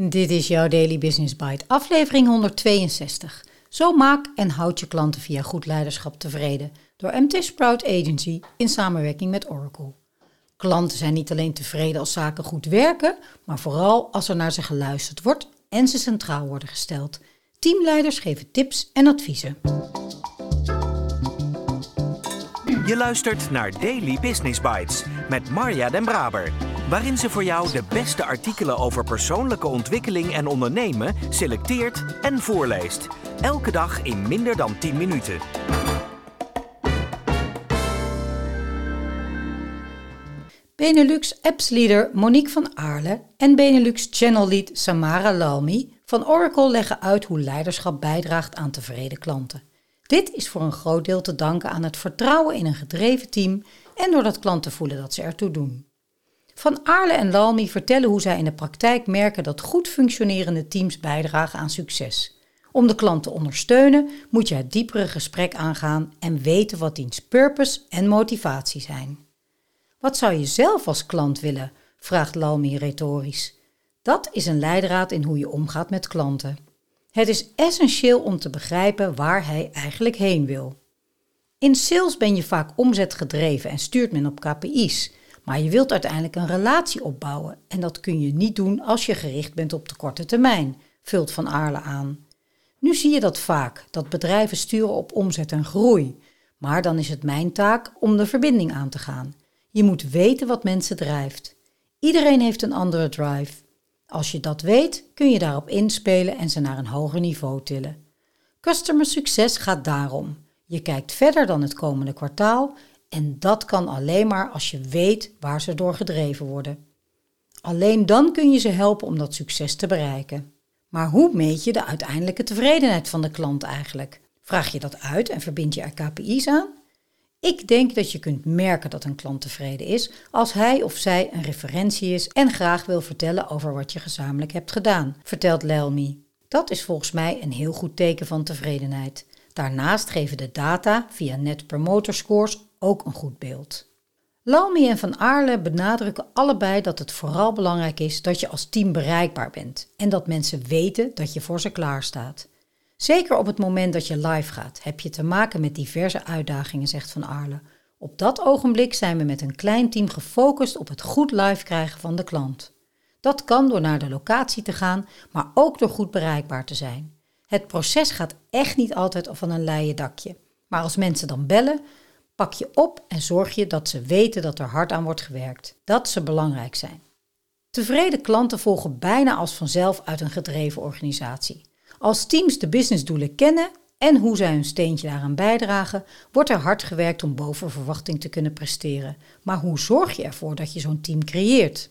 Dit is jouw Daily Business Bite, aflevering 162. Zo maak en houd je klanten via goed leiderschap tevreden door MT Sprout Agency in samenwerking met Oracle. Klanten zijn niet alleen tevreden als zaken goed werken, maar vooral als er naar ze geluisterd wordt en ze centraal worden gesteld. Teamleiders geven tips en adviezen. Je luistert naar Daily Business Bites met Marja Den Braber waarin ze voor jou de beste artikelen over persoonlijke ontwikkeling en ondernemen selecteert en voorleest. Elke dag in minder dan 10 minuten. Benelux Apps Leader Monique van Aarle en Benelux Channel Lead Samara Lalmi van Oracle leggen uit hoe leiderschap bijdraagt aan tevreden klanten. Dit is voor een groot deel te danken aan het vertrouwen in een gedreven team en doordat klanten voelen dat ze ertoe doen. Van Aarle en Lalmi vertellen hoe zij in de praktijk merken dat goed functionerende teams bijdragen aan succes. Om de klant te ondersteunen moet je het diepere gesprek aangaan en weten wat diens purpose en motivatie zijn. Wat zou je zelf als klant willen? vraagt Lalmi retorisch. Dat is een leidraad in hoe je omgaat met klanten. Het is essentieel om te begrijpen waar hij eigenlijk heen wil. In sales ben je vaak omzetgedreven en stuurt men op KPI's. Maar je wilt uiteindelijk een relatie opbouwen en dat kun je niet doen als je gericht bent op de korte termijn, vult Van Aarle aan. Nu zie je dat vaak, dat bedrijven sturen op omzet en groei. Maar dan is het mijn taak om de verbinding aan te gaan. Je moet weten wat mensen drijft. Iedereen heeft een andere drive. Als je dat weet, kun je daarop inspelen en ze naar een hoger niveau tillen. Customer succes gaat daarom. Je kijkt verder dan het komende kwartaal en dat kan alleen maar als je weet waar ze door gedreven worden. Alleen dan kun je ze helpen om dat succes te bereiken. Maar hoe meet je de uiteindelijke tevredenheid van de klant eigenlijk? Vraag je dat uit en verbind je er KPI's aan? Ik denk dat je kunt merken dat een klant tevreden is als hij of zij een referentie is en graag wil vertellen over wat je gezamenlijk hebt gedaan, vertelt Lelmi. Dat is volgens mij een heel goed teken van tevredenheid. Daarnaast geven de data via Net Promoter Scores ook een goed beeld. Lalmi en Van Aarle benadrukken allebei dat het vooral belangrijk is dat je als team bereikbaar bent en dat mensen weten dat je voor ze klaar staat. Zeker op het moment dat je live gaat, heb je te maken met diverse uitdagingen, zegt Van Aarle. Op dat ogenblik zijn we met een klein team gefocust op het goed live krijgen van de klant. Dat kan door naar de locatie te gaan, maar ook door goed bereikbaar te zijn. Het proces gaat echt niet altijd van een leien dakje. Maar als mensen dan bellen, pak je op en zorg je dat ze weten dat er hard aan wordt gewerkt, dat ze belangrijk zijn. Tevreden klanten volgen bijna als vanzelf uit een gedreven organisatie. Als teams de businessdoelen kennen en hoe zij hun steentje daaraan bijdragen, wordt er hard gewerkt om boven verwachting te kunnen presteren. Maar hoe zorg je ervoor dat je zo'n team creëert?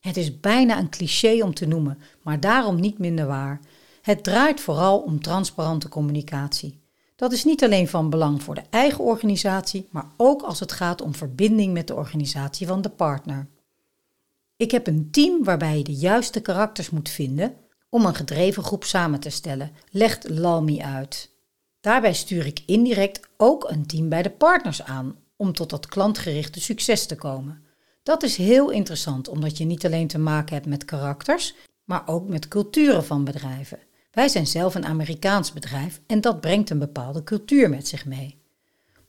Het is bijna een cliché om te noemen, maar daarom niet minder waar. Het draait vooral om transparante communicatie. Dat is niet alleen van belang voor de eigen organisatie, maar ook als het gaat om verbinding met de organisatie van de partner. Ik heb een team waarbij je de juiste karakters moet vinden om een gedreven groep samen te stellen, legt Lalmi uit. Daarbij stuur ik indirect ook een team bij de partners aan om tot dat klantgerichte succes te komen. Dat is heel interessant omdat je niet alleen te maken hebt met karakters, maar ook met culturen van bedrijven. Wij zijn zelf een Amerikaans bedrijf en dat brengt een bepaalde cultuur met zich mee.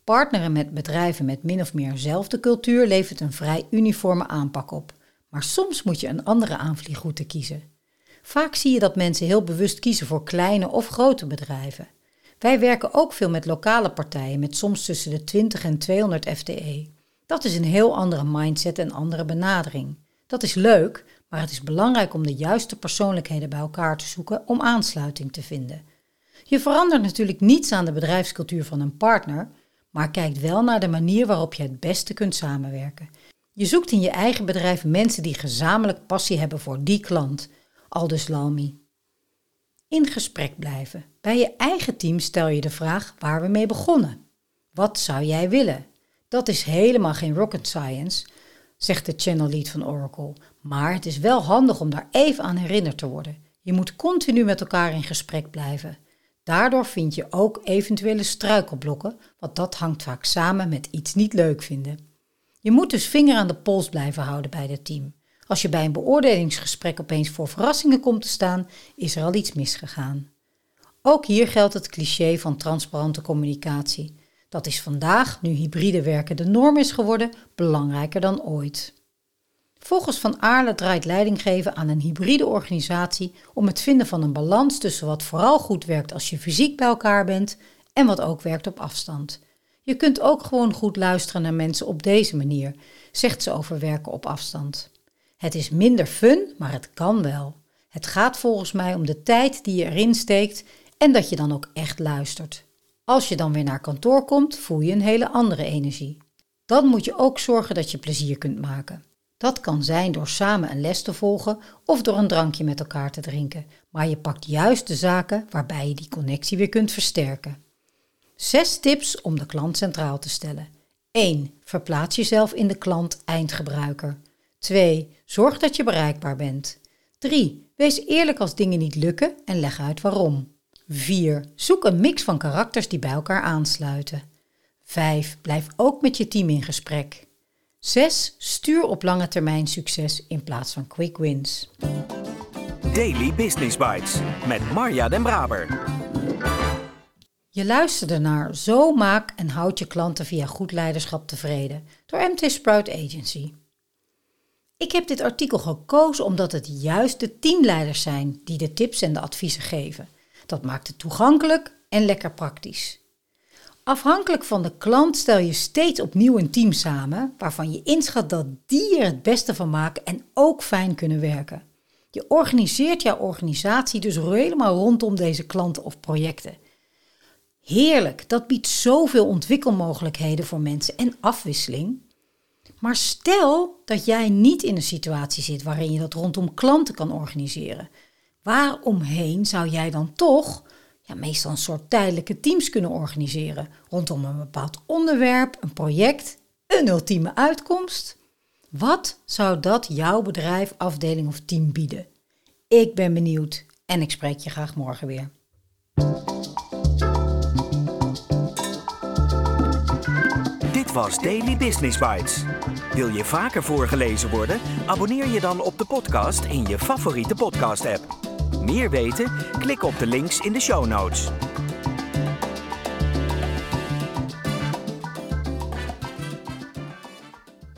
Partneren met bedrijven met min of meer dezelfde cultuur levert een vrij uniforme aanpak op, maar soms moet je een andere aanvliegroute kiezen. Vaak zie je dat mensen heel bewust kiezen voor kleine of grote bedrijven. Wij werken ook veel met lokale partijen met soms tussen de 20 en 200 FTE. Dat is een heel andere mindset en andere benadering. Dat is leuk, maar het is belangrijk om de juiste persoonlijkheden bij elkaar te zoeken om aansluiting te vinden. Je verandert natuurlijk niets aan de bedrijfscultuur van een partner, maar kijkt wel naar de manier waarop je het beste kunt samenwerken. Je zoekt in je eigen bedrijf mensen die gezamenlijk passie hebben voor die klant, aldus Lalmi. In gesprek blijven. Bij je eigen team stel je de vraag waar we mee begonnen. Wat zou jij willen? Dat is helemaal geen rocket science, zegt de channel lead van Oracle. Maar het is wel handig om daar even aan herinnerd te worden. Je moet continu met elkaar in gesprek blijven. Daardoor vind je ook eventuele struikelblokken, want dat hangt vaak samen met iets niet leuk vinden. Je moet dus vinger aan de pols blijven houden bij het team. Als je bij een beoordelingsgesprek opeens voor verrassingen komt te staan, is er al iets misgegaan. Ook hier geldt het cliché van transparante communicatie. Dat is vandaag, nu hybride werken de norm is geworden, belangrijker dan ooit. Volgens Van Aarle draait leidinggeven aan een hybride organisatie om het vinden van een balans tussen wat vooral goed werkt als je fysiek bij elkaar bent en wat ook werkt op afstand. Je kunt ook gewoon goed luisteren naar mensen op deze manier, zegt ze over werken op afstand. Het is minder fun, maar het kan wel. Het gaat volgens mij om de tijd die je erin steekt en dat je dan ook echt luistert. Als je dan weer naar kantoor komt, voel je een hele andere energie. Dan moet je ook zorgen dat je plezier kunt maken. Dat kan zijn door samen een les te volgen of door een drankje met elkaar te drinken, maar je pakt juist de zaken waarbij je die connectie weer kunt versterken. Zes tips om de klant centraal te stellen. 1. Verplaats jezelf in de klant-eindgebruiker. 2. Zorg dat je bereikbaar bent. 3. Wees eerlijk als dingen niet lukken en leg uit waarom. 4. Zoek een mix van karakters die bij elkaar aansluiten. 5. Blijf ook met je team in gesprek. 6. Stuur op lange termijn succes in plaats van quick wins. Daily Business Bites met Marja Den Braber. Je luisterde naar Zo maak en houd je klanten via goed leiderschap tevreden door MT Sprout Agency. Ik heb dit artikel gekozen omdat het juist de teamleiders zijn die de tips en de adviezen geven. Dat maakt het toegankelijk en lekker praktisch. Afhankelijk van de klant stel je steeds opnieuw een team samen waarvan je inschat dat die er het beste van maken en ook fijn kunnen werken. Je organiseert jouw organisatie dus helemaal rondom deze klanten of projecten. Heerlijk, dat biedt zoveel ontwikkelmogelijkheden voor mensen en afwisseling. Maar stel dat jij niet in een situatie zit waarin je dat rondom klanten kan organiseren. Waaromheen zou jij dan toch ja, meestal een soort tijdelijke teams kunnen organiseren rondom een bepaald onderwerp, een project, een ultieme uitkomst? Wat zou dat jouw bedrijf, afdeling of team bieden? Ik ben benieuwd en ik spreek je graag morgen weer. Dit was Daily Business Bites. Wil je vaker voorgelezen worden? Abonneer je dan op de podcast in je favoriete podcast-app. Meer weten? Klik op de links in de show notes.